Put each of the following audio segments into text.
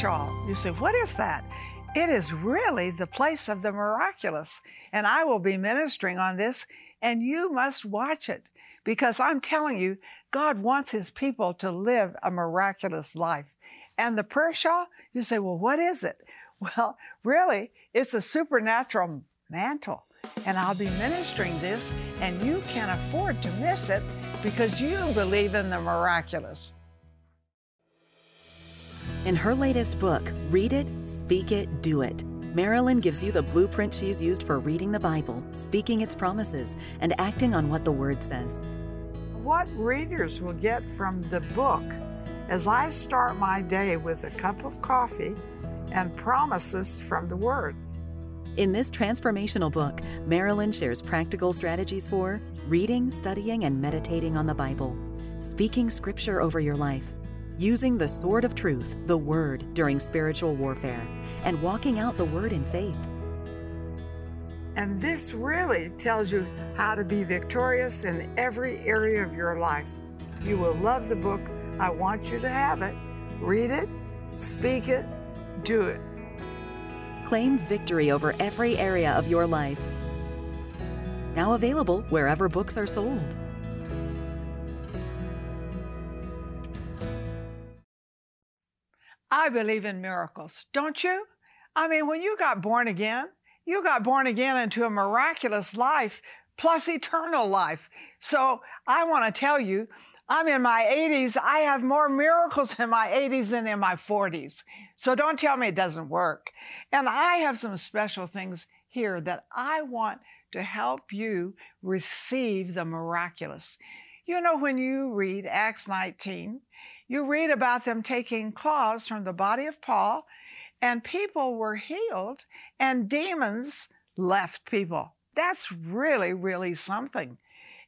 shawl. You say, What is that? It is really the place of the miraculous. And I will be ministering on this, and you must watch it because I'm telling you, God wants His people to live a miraculous life. And the prayer shawl, you say, Well, what is it? Well, really, it's a supernatural mantle. And I'll be ministering this, and you can't afford to miss it because you believe in the miraculous. In her latest book, Read It, Speak It, Do It, Marilyn gives you the blueprint she's used for reading the Bible, speaking its promises, and acting on what the Word says. What readers will get from the book as I start my day with a cup of coffee and promises from the Word. In this transformational book, Marilyn shares practical strategies for reading, studying, and meditating on the Bible, speaking scripture over your life, using the sword of truth, the Word, during spiritual warfare, and walking out the Word in faith. And this really tells you how to be victorious in every area of your life. You will love the book. I want you to have it. Read it, speak it, do it. Claim victory over every area of your life. Now available wherever books are sold. I believe in miracles, don't you? I mean, when you got born again, you got born again into a miraculous life plus eternal life. So I want to tell you, I'm in my 80s. I have more miracles in my 80s than in my 40s. So don't tell me it doesn't work. And I have some special things here that I want to help you receive the miraculous. You know, when you read Acts 19, you read about them taking claws from the body of Paul, and people were healed, and demons left people. That's really, really something.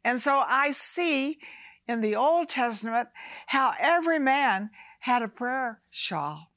And so I see in the Old Testament how every man had a prayer shawl.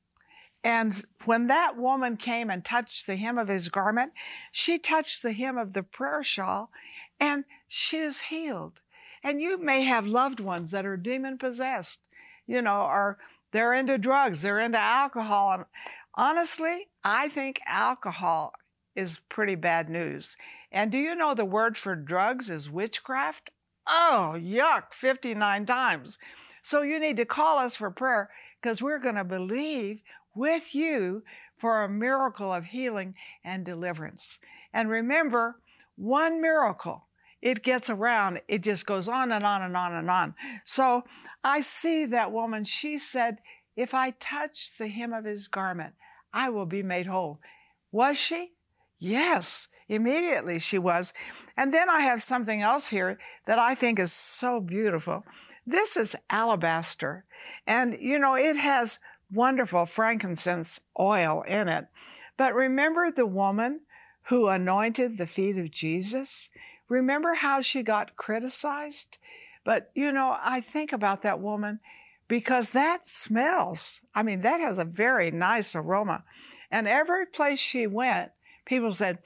And when that woman came and touched the hem of his garment, she touched the hem of the prayer shawl and she is healed. And you may have loved ones that are demon possessed, you know, are they're into drugs, they're into alcohol. And honestly, I think alcohol is pretty bad news. And do you know the word for drugs is witchcraft? Oh, yuck, 59 times. So you need to call us for prayer because we're going to believe with you for a miracle of healing and deliverance. And remember, one miracle, it gets around, it just goes on and on and on and on. So I see that woman, she said, If I touch the hem of his garment, I will be made whole. Was she? Yes, immediately she was. And then I have something else here that I think is so beautiful. This is alabaster. And, you know, it has wonderful frankincense oil in it. But remember the woman who anointed the feet of Jesus? Remember how she got criticized? But, you know, I think about that woman because that smells. I mean, that has a very nice aroma. And every place she went, people said,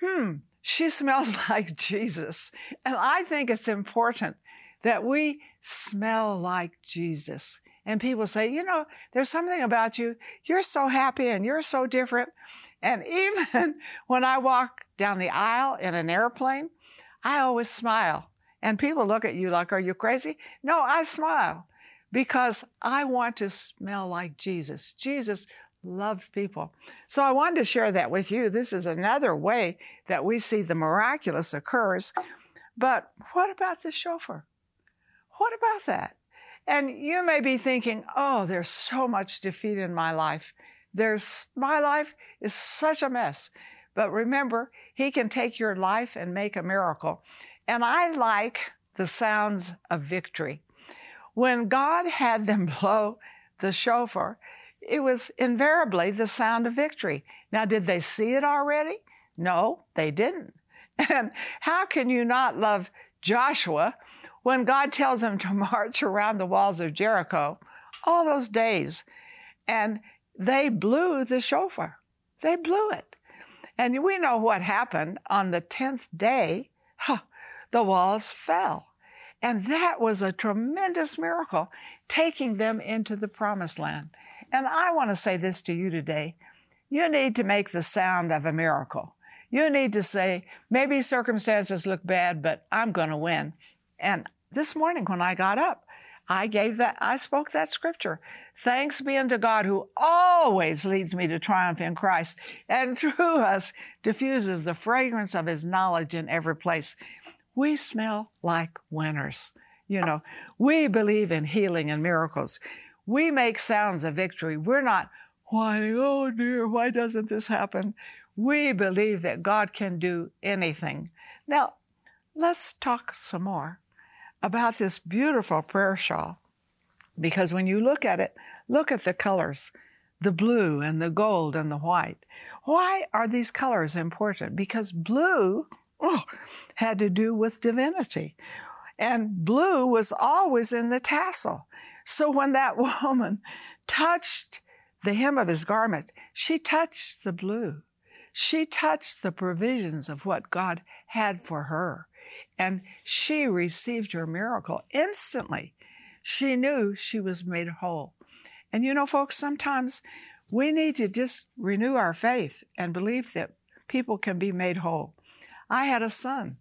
hmm, she smells like Jesus. And I think it's important that we smell like Jesus. And people say, you know, there's something about you. You're so happy and you're so different. And even when I walk down the aisle in an airplane, I always smile. And people look at you like, are you crazy? No, I smile because I want to smell like Jesus. Jesus loved people. So I wanted to share that with you. This is another way that we see the miraculous occurs. But what about the shofar? What about that? And you may be thinking, oh, there's so much defeat in my life. There's my life is such a mess. But remember, he can take your life and make a miracle. And I like the sounds of victory. When God had them blow the shofar, it was invariably the sound of victory. Now, did they see it already? No, they didn't. And how can you not love Joshua when God tells him to march around the walls of Jericho all those days? And they blew the shofar. They blew it. And we know what happened on the 10th day. Huh, the walls fell. And that was a tremendous miracle, taking them into the promised land. And I want to say this to you today. You need to make the sound of a miracle. You need to say, maybe circumstances look bad, but I'm going to win. And this morning when I got up, I gave that, I spoke that scripture. Thanks be unto God who always leads me to triumph in Christ and through us diffuses the fragrance of his knowledge in every place. We smell like winners. You know, we believe in healing and miracles. We make sounds of victory. We're not whining, oh dear, why doesn't this happen? We believe that God can do anything. Now, let's talk some more about this beautiful prayer shawl. Because when you look at it, look at the colors the blue and the gold and the white. Why are these colors important? Because blue oh, had to do with divinity. And blue was always in the tassel. So when that woman touched the hem of his garment, she touched the blue. She touched the provisions of what God had for her. And she received her miracle instantly. She knew she was made whole. And you know, folks, sometimes we need to just renew our faith and believe that people can be made whole. I had a son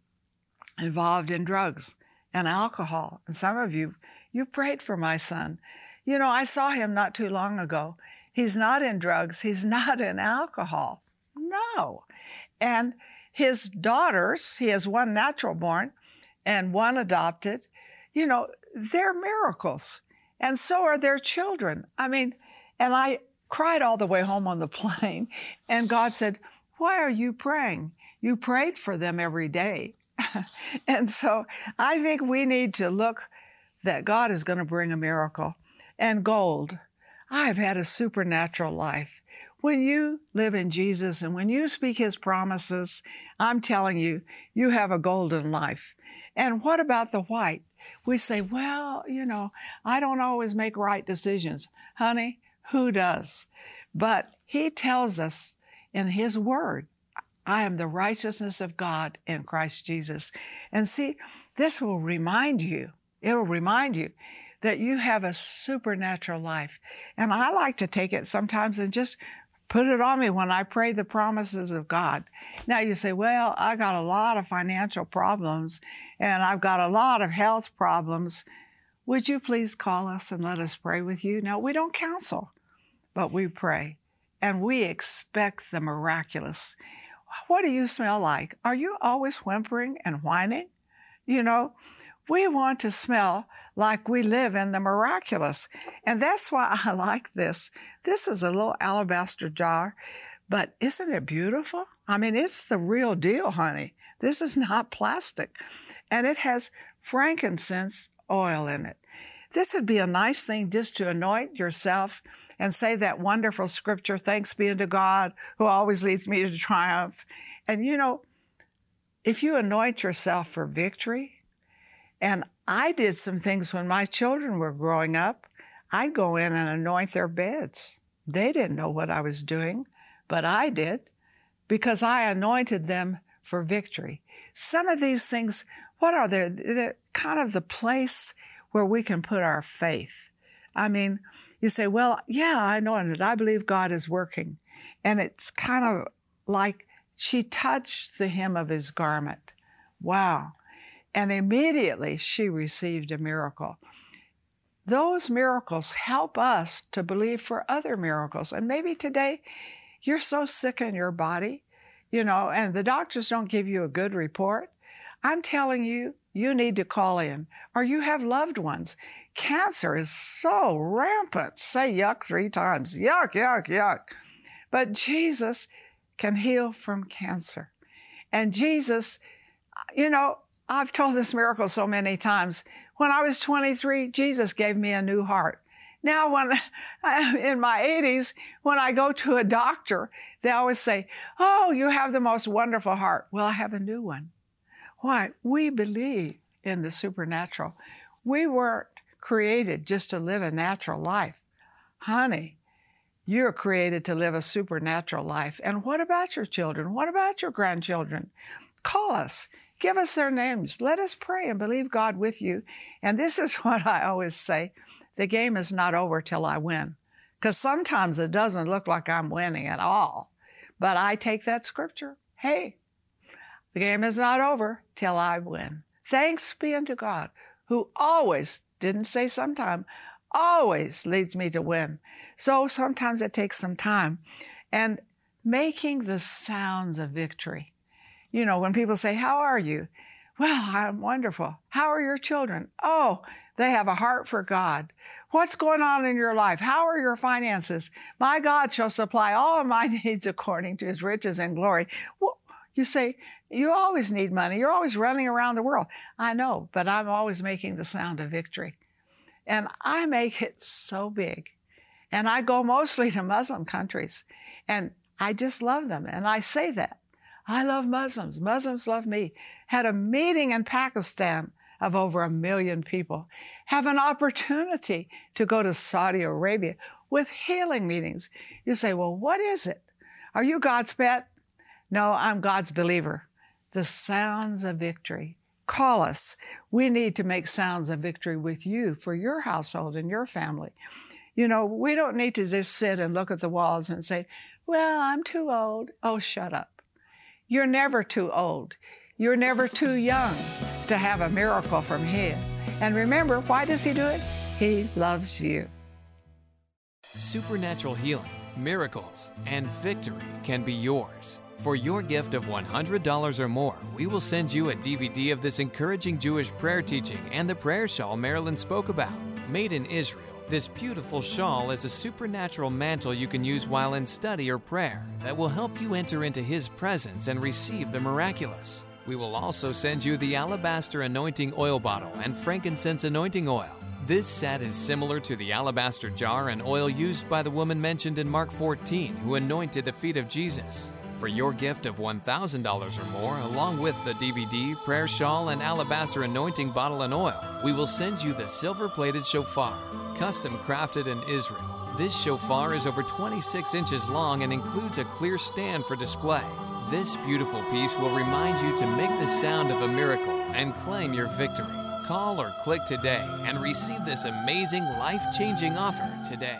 involved in drugs and alcohol. And some of you, you prayed for my son. You know, I saw him not too long ago. He's not in drugs, he's not in alcohol. No. And his daughters, he has one natural born and one adopted, you know, they're miracles. And so are their children. I mean, and I cried all the way home on the plane, and God said, Why are you praying? You prayed for them every day. and so I think we need to look that God is going to bring a miracle. And gold, I've had a supernatural life. When you live in Jesus and when you speak his promises, I'm telling you, you have a golden life. And what about the white? We say, well, you know, I don't always make right decisions. Honey, who does? But he tells us in his word, I am the righteousness of God in Christ Jesus. And see, this will remind you, it will remind you that you have a supernatural life. And I like to take it sometimes and just Put it on me when I pray the promises of God. Now you say, well, I got a lot of financial problems and I've got a lot of health problems. Would you please call us and let us pray with you? Now, we don't counsel, but we pray and we expect the miraculous. What do you smell like? Are you always whimpering and whining? You know, we want to smell like we live in the miraculous. And that's why I like this. This is a little alabaster jar, but isn't it beautiful? I mean, it's the real deal, honey. This is not plastic. And it has frankincense oil in it. This would be a nice thing just to anoint yourself and say that wonderful scripture, thanks be unto God who always leads me to triumph. And you know, if you anoint yourself for victory, and I did some things when my children were growing up. I'd go in and anoint their beds. They didn't know what I was doing, but I did because I anointed them for victory. Some of these things, what are they? They're kind of the place where we can put our faith. I mean, you say, well, yeah, I anointed. I believe God is working. And it's kind of like she touched the hem of his garment. Wow. And immediately she received a miracle. Those miracles help us to believe for other miracles. And maybe today you're so sick in your body, you know, and the doctors don't give you a good report. I'm telling you, you need to call in, or you have loved ones. Cancer is so rampant. Say yuck three times. Yuck, yuck, yuck. But Jesus can heal from cancer. And Jesus, you know, I've told this miracle so many times. When I was 23, Jesus gave me a new heart. Now, when I'm in my 80s, when I go to a doctor, they always say, Oh, you have the most wonderful heart. Well, I have a new one. Why? We believe in the supernatural. We weren't created just to live a natural life. Honey, you're created to live a supernatural life. And what about your children? What about your grandchildren? Call us. Give us their names. Let us pray and believe God with you. And this is what I always say the game is not over till I win. Because sometimes it doesn't look like I'm winning at all. But I take that scripture. Hey, the game is not over till I win. Thanks be unto God, who always, didn't say sometime, always leads me to win. So sometimes it takes some time. And making the sounds of victory. You know, when people say, How are you? Well, I'm wonderful. How are your children? Oh, they have a heart for God. What's going on in your life? How are your finances? My God shall supply all of my needs according to his riches and glory. Well, you say, you always need money. You're always running around the world. I know, but I'm always making the sound of victory. And I make it so big. And I go mostly to Muslim countries. And I just love them. And I say that. I love Muslims. Muslims love me. Had a meeting in Pakistan of over a million people. Have an opportunity to go to Saudi Arabia with healing meetings. You say, well, what is it? Are you God's pet? No, I'm God's believer. The sounds of victory. Call us. We need to make sounds of victory with you for your household and your family. You know, we don't need to just sit and look at the walls and say, well, I'm too old. Oh, shut up. You're never too old. You're never too young to have a miracle from Him. And remember, why does He do it? He loves you. Supernatural healing, miracles, and victory can be yours. For your gift of $100 or more, we will send you a DVD of this encouraging Jewish prayer teaching and the prayer shawl Marilyn spoke about. Made in Israel, this beautiful shawl is a supernatural mantle you can use while in study or prayer that will help you enter into His presence and receive the miraculous. We will also send you the alabaster anointing oil bottle and frankincense anointing oil. This set is similar to the alabaster jar and oil used by the woman mentioned in Mark 14 who anointed the feet of Jesus. For your gift of $1,000 or more, along with the DVD, prayer shawl, and alabaster anointing bottle and oil, we will send you the silver plated shofar, custom crafted in Israel. This shofar is over 26 inches long and includes a clear stand for display. This beautiful piece will remind you to make the sound of a miracle and claim your victory. Call or click today and receive this amazing life changing offer today.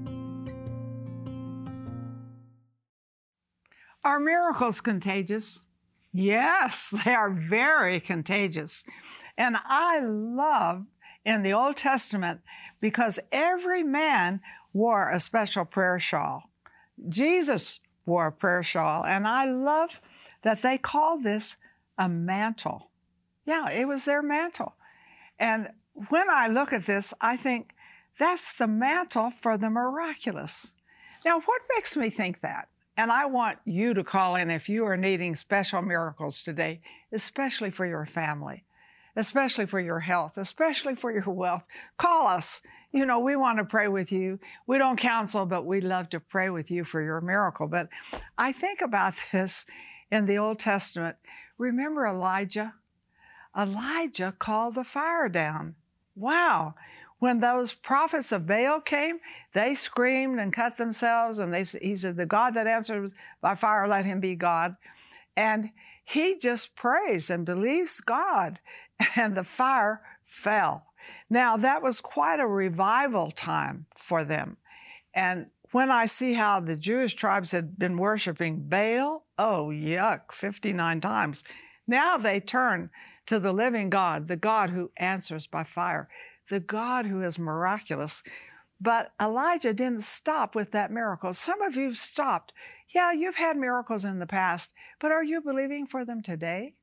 Are miracles contagious? Yes, they are very contagious. And I love in the Old Testament because every man wore a special prayer shawl. Jesus wore a prayer shawl, and I love that they call this a mantle. Yeah, it was their mantle. And when I look at this, I think that's the mantle for the miraculous. Now, what makes me think that? And I want you to call in if you are needing special miracles today, especially for your family, especially for your health, especially for your wealth. Call us. You know, we want to pray with you. We don't counsel, but we love to pray with you for your miracle. But I think about this in the Old Testament. Remember Elijah? Elijah called the fire down. Wow when those prophets of Baal came, they screamed and cut themselves, and they, he said, The God that answers by fire, let him be God. And he just prays and believes God, and the fire fell. Now, that was quite a revival time for them. And when I see how the Jewish tribes had been worshiping Baal, oh, yuck, 59 times. Now they turn to the living God, the God who answers by fire the God who is miraculous. But Elijah didn't stop with that miracle. Some of you've stopped. Yeah, you've had miracles in the past, but are you believing for them today?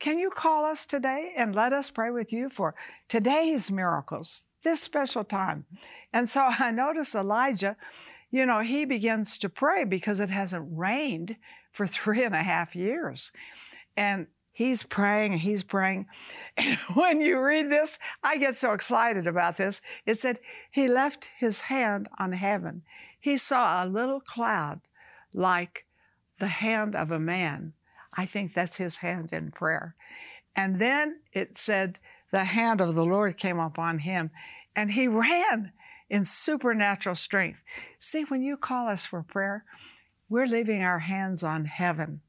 Can you call us today and let us pray with you for today's miracles, this special time? And so I notice Elijah, you know, he begins to pray because it hasn't rained for three and a half years. And he's praying and he's praying. And when you read this, I get so excited about this. It said, He left his hand on heaven. He saw a little cloud like the hand of a man I think that's his hand in prayer. And then it said, the hand of the Lord came upon him, and he ran in supernatural strength. See, when you call us for prayer, we're leaving our hands on heaven.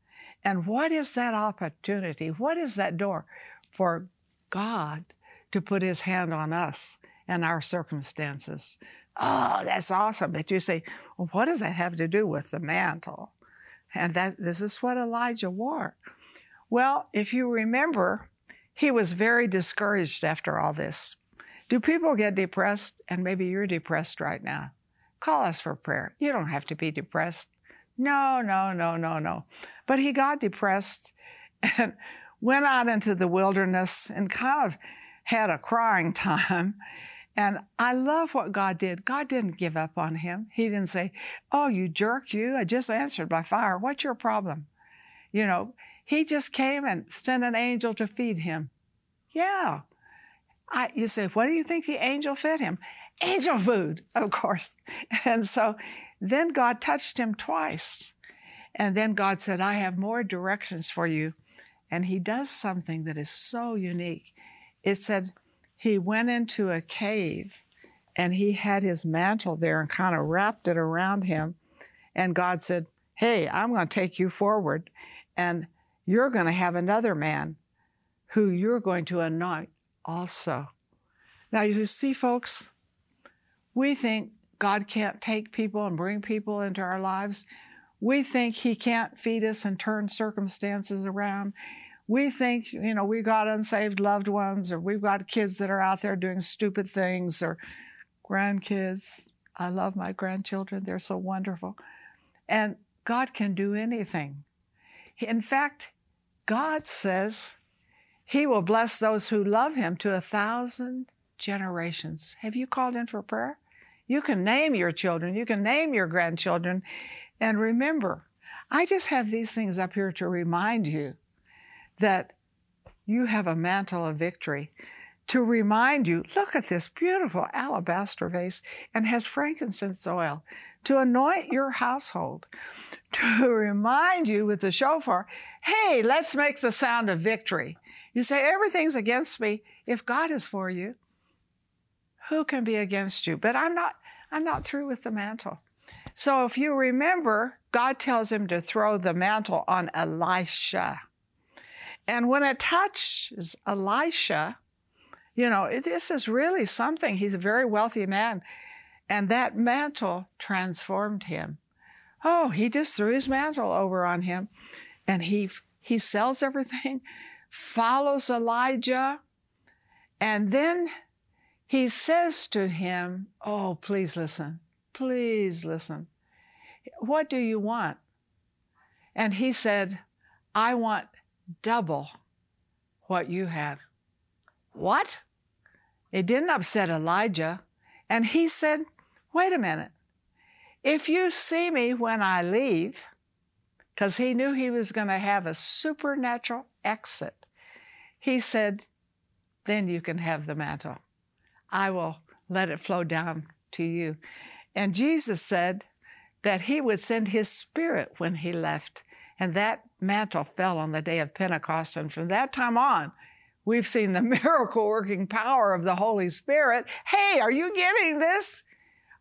And what is that opportunity? What is that door for God to put his hand on us and our circumstances? Oh, that's awesome. But you say, well, what does that have to do with the mantle? And that this is what Elijah wore. Well, if you remember, he was very discouraged after all this. Do people get depressed? And maybe you're depressed right now. Call us for prayer. You don't have to be depressed. No, no, no, no, no. But he got depressed and went out into the wilderness and kind of had a crying time. And I love what God did. God didn't give up on him. He didn't say, Oh, you jerk, you. I just answered by fire. What's your problem? You know, he just came and sent an angel to feed him. Yeah. I, you say, What do you think the angel fed him? Angel food, of course. And so then God touched him twice. And then God said, I have more directions for you. And he does something that is so unique. It said, he went into a cave and he had his mantle there and kind of wrapped it around him. And God said, Hey, I'm going to take you forward and you're going to have another man who you're going to anoint also. Now, you see, folks, we think God can't take people and bring people into our lives. We think He can't feed us and turn circumstances around we think, you know, we've got unsaved loved ones or we've got kids that are out there doing stupid things or grandkids. I love my grandchildren, they're so wonderful. And God can do anything. In fact, God says He will bless those who love Him to a thousand generations. Have you called in for prayer? You can name your children, you can name your grandchildren. And remember, I just have these things up here to remind you that you have a mantle of victory to remind you look at this beautiful alabaster vase and has frankincense oil to anoint your household, to remind you with the shofar, hey, let's make the sound of victory. You say, everything's against me. If God is for you, who can be against you? But I'm not, I'm not through with the mantle. So if you remember, God tells him to throw the mantle on Elisha. And when it touches Elisha, you know, this is really something. He's a very wealthy man. And that mantle transformed him. Oh, he just threw his mantle over on him and he, he sells everything, follows Elijah, and then he says to him, Oh, please listen, please listen. What do you want? And he said, I want double what you have. What? It didn't upset Elijah. And he said, Wait a minute. If you see me when I leave, because he knew he was going to have a supernatural exit, he said, Then you can have the mantle. I will let it flow down to you. And Jesus said that he would send his spirit when he left. And that mantle fell on the day of Pentecost. And from that time on, we've seen the miracle working power of the Holy Spirit. Hey, are you getting this?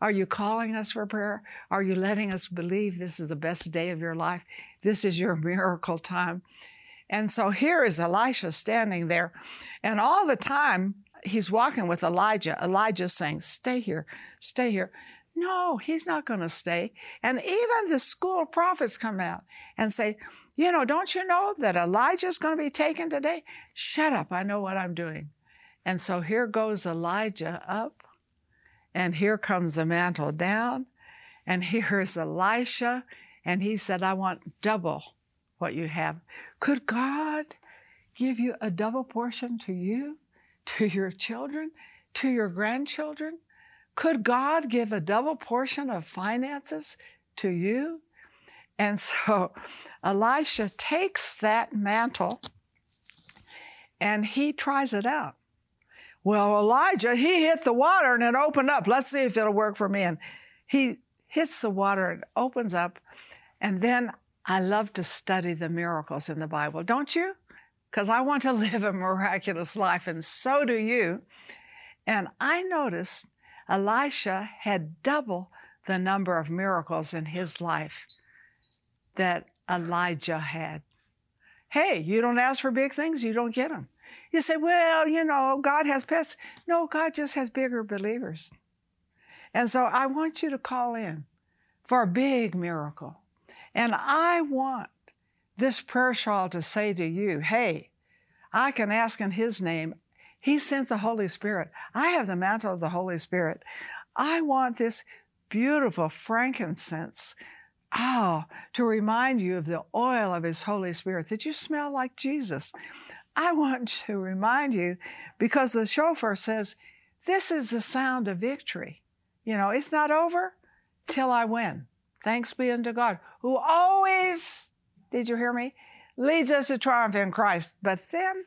Are you calling us for prayer? Are you letting us believe this is the best day of your life? This is your miracle time. And so here is Elisha standing there, and all the time he's walking with Elijah. Elijah's saying, Stay here, stay here. No, he's not going to stay. And even the school of prophets come out and say, You know, don't you know that Elijah's going to be taken today? Shut up. I know what I'm doing. And so here goes Elijah up And here comes the mantle down, and here's Elisha, and he said, I want double what you have. Could God give you a double portion to you, to your children, to your grandchildren? Could God give a double portion of finances to you? And so Elisha takes that mantle and he tries it out. Well, Elijah, he hit the water and it opened up. Let's see if it'll work for me. And he hits the water and opens up. And then I love to study the miracles in the Bible, don't you? Because I want to live a miraculous life, and so do you. And I noticed Elisha had double the number of miracles in his life that Elijah had. Hey, you don't ask for big things, you don't get them. You say, well, you know, God has pets. No, God just has bigger believers. And so I want you to call in for a big miracle. And I want this prayer shawl to say to you, hey, I can ask in His name. He sent the Holy Spirit. I have the mantle of the Holy Spirit. I want this beautiful frankincense Oh, to remind you of the oil of His Holy Spirit, that you smell like Jesus. I want to remind you because the shofar says, This is the sound of victory. You know, it's not over till I win. Thanks be unto God, who always, did you hear me? Leads us to triumph in Christ. But then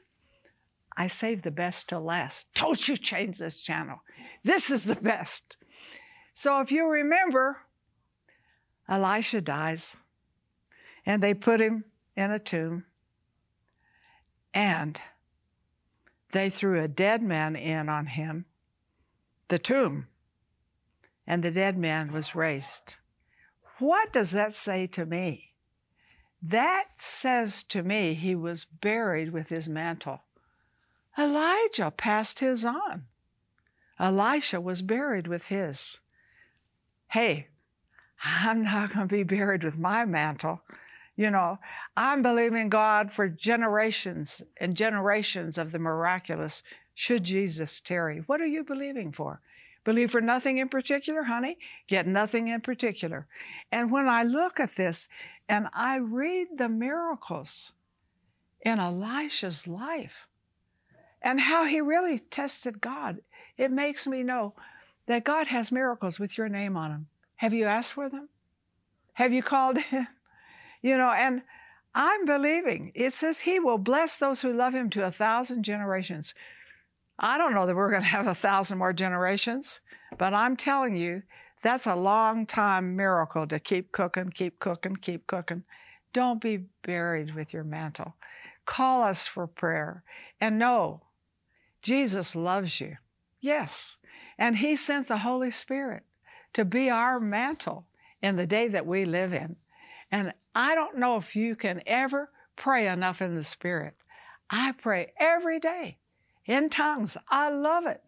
I save the best to last. Don't you change this channel. This is the best. So if you remember, Elisha dies, and they put him in a tomb, and they threw a dead man in on him, the tomb, and the dead man was raised. What does that say to me? That says to me he was buried with his mantle. Elijah passed his on. Elisha was buried with his. Hey, I'm not going to be buried with my mantle. You know, I'm believing God for generations and generations of the miraculous should Jesus tarry. What are you believing for? Believe for nothing in particular, honey? Get nothing in particular. And when I look at this and I read the miracles in Elisha's life and how he really tested God, it makes me know that God has miracles with your name on them. Have you asked for them? Have you called him? You know, and I'm believing. It says he will bless those who love him to a thousand generations. I don't know that we're going to have a thousand more generations, but I'm telling you, that's a long time miracle to keep cooking, keep cooking, keep cooking. Don't be buried with your mantle. Call us for prayer and know Jesus loves you. Yes. And He sent the Holy Spirit to be our mantle in the day that we live in. And I don't know if you can ever pray enough in the Spirit. I pray every day in tongues. I love it.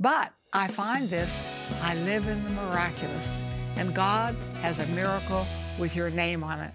But I find this I live in the miraculous, and God has a miracle with your name on it.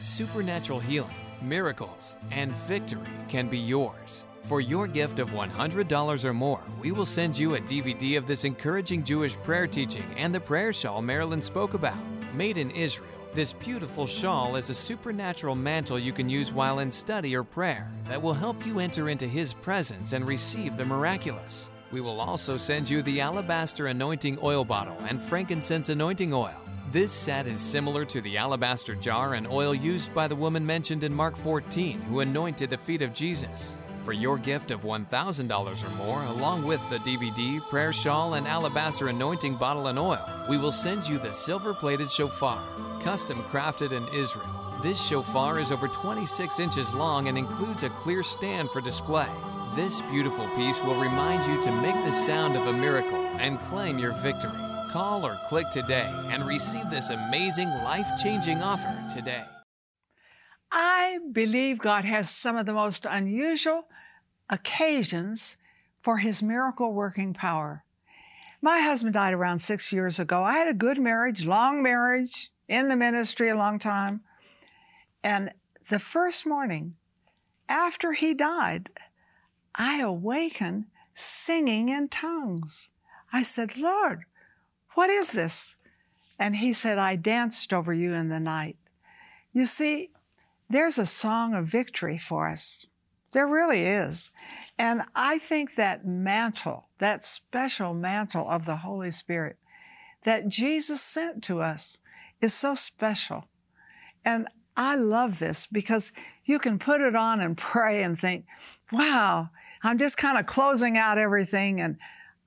Supernatural healing, miracles, and victory can be yours. For your gift of $100 or more, we will send you a DVD of this encouraging Jewish prayer teaching and the prayer shawl Marilyn spoke about. Made in Israel, this beautiful shawl is a supernatural mantle you can use while in study or prayer that will help you enter into His presence and receive the miraculous. We will also send you the alabaster anointing oil bottle and frankincense anointing oil. This set is similar to the alabaster jar and oil used by the woman mentioned in Mark 14 who anointed the feet of Jesus. For your gift of $1,000 or more, along with the DVD, prayer shawl, and alabaster anointing bottle and oil, we will send you the silver plated shofar, custom crafted in Israel. This shofar is over 26 inches long and includes a clear stand for display. This beautiful piece will remind you to make the sound of a miracle and claim your victory. Call or click today and receive this amazing, life changing offer today. I believe God has some of the most unusual occasions for His miracle working power. My husband died around six years ago. I had a good marriage, long marriage, in the ministry a long time. And the first morning after he died, I awakened singing in tongues. I said, Lord, what is this? And he said, I danced over you in the night. You see, there's a song of victory for us. There really is. And I think that mantle, that special mantle of the Holy Spirit that Jesus sent to us is so special. And I love this because you can put it on and pray and think, wow, I'm just kind of closing out everything and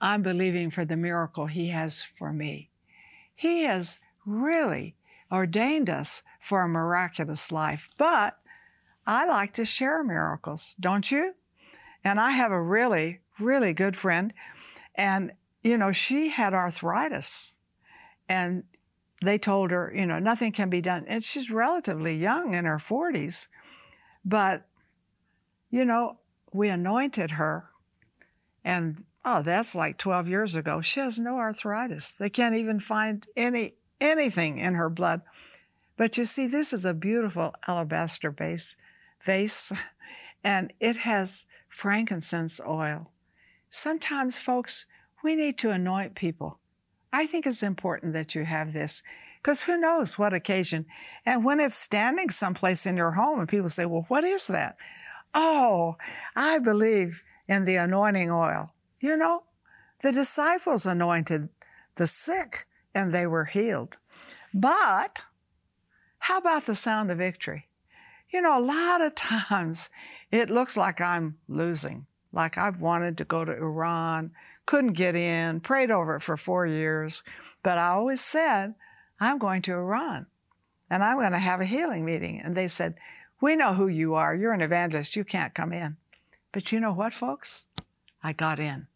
I'm believing for the miracle He has for me. He has really ordained us for a miraculous life, but I like to share miracles, don't you? And I have a really, really good friend, and you know, she had arthritis, and they told her, you know, nothing can be done. And she's relatively young in her 40s, but, you know, we anointed her, and oh, that's like 12 years ago. She has no arthritis. They can't even find any anything in her blood. But you see, this is a beautiful alabaster base vase, and it has frankincense oil. Sometimes, folks, we need to anoint people. I think it's important that you have this because who knows what occasion. And when it's standing someplace in your home and people say, well, what is that? Oh, I believe in the anointing oil. You know, the disciples anointed the sick and they were healed. But how about the sound of victory? You know, a lot of times it looks like I'm losing, like I've wanted to go to Iran, couldn't get in, prayed over it for four years, but I always said, I'm going to Iran and I'm going to have a healing meeting. And they said, We know who you are. You're an evangelist. You can't come in. But you know what, folks? I got in.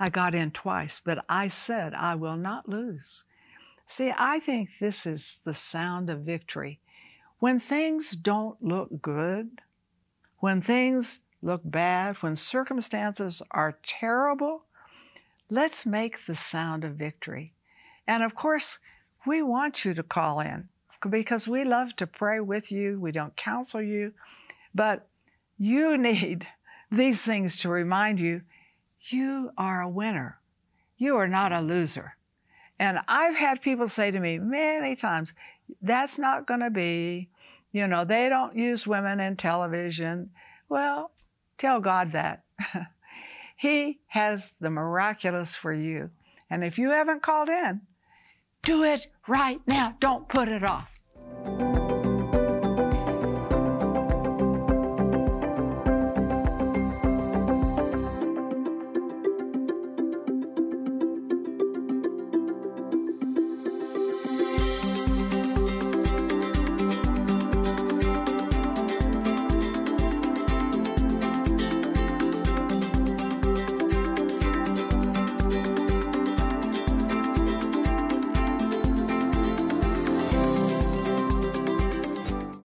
I got in twice, but I said, I will not lose. See, I think this is the sound of victory. When things don't look good, when things look bad, when circumstances are terrible, let's make the sound of victory. And of course, we want you to call in because we love to pray with you. We don't counsel you, but you need these things to remind you you are a winner. You are not a loser. And I've had people say to me many times, that's not going to be, you know, they don't use women in television. Well, tell God that. he has the miraculous for you. And if you haven't called in, do it right now. Don't put it off.